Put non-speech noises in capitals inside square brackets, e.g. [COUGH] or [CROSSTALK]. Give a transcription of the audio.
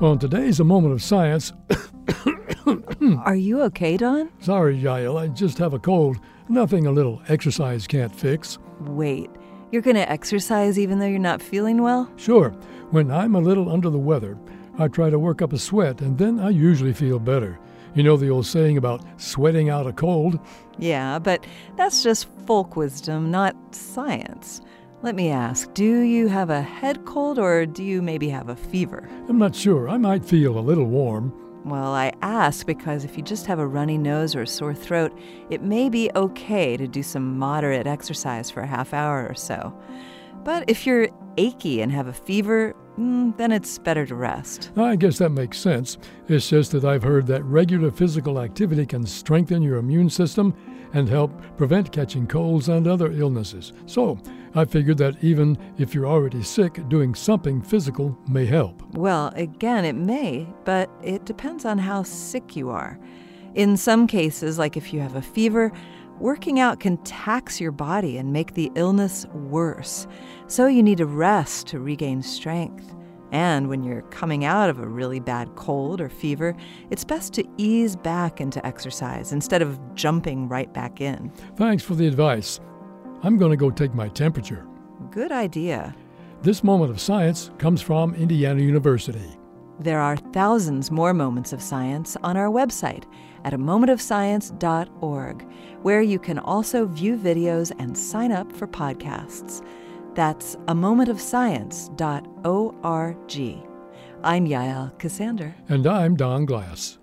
Well, today's a moment of science. [COUGHS] Are you okay, Don? Sorry, Yael, I just have a cold. Nothing a little exercise can't fix. Wait, you're going to exercise even though you're not feeling well? Sure, when I'm a little under the weather, I try to work up a sweat and then I usually feel better. You know the old saying about sweating out a cold? Yeah, but that's just folk wisdom, not science. Let me ask do you have a head cold or do you maybe have a fever? I'm not sure. I might feel a little warm. Well, I ask because if you just have a runny nose or a sore throat, it may be okay to do some moderate exercise for a half hour or so. But if you're achy and have a fever, mm, then it's better to rest. I guess that makes sense. It's just that I've heard that regular physical activity can strengthen your immune system and help prevent catching colds and other illnesses. So, I figured that even if you're already sick, doing something physical may help. Well, again, it may, but it depends on how sick you are. In some cases, like if you have a fever, working out can tax your body and make the illness worse. So you need to rest to regain strength. And when you're coming out of a really bad cold or fever, it's best to ease back into exercise instead of jumping right back in. Thanks for the advice. I'm going to go take my temperature. Good idea. This moment of science comes from Indiana University. There are thousands more moments of science on our website at a momentofscience.org, where you can also view videos and sign up for podcasts. That's a momentofscience.org. I'm Yael Ksander. And I'm Don Glass.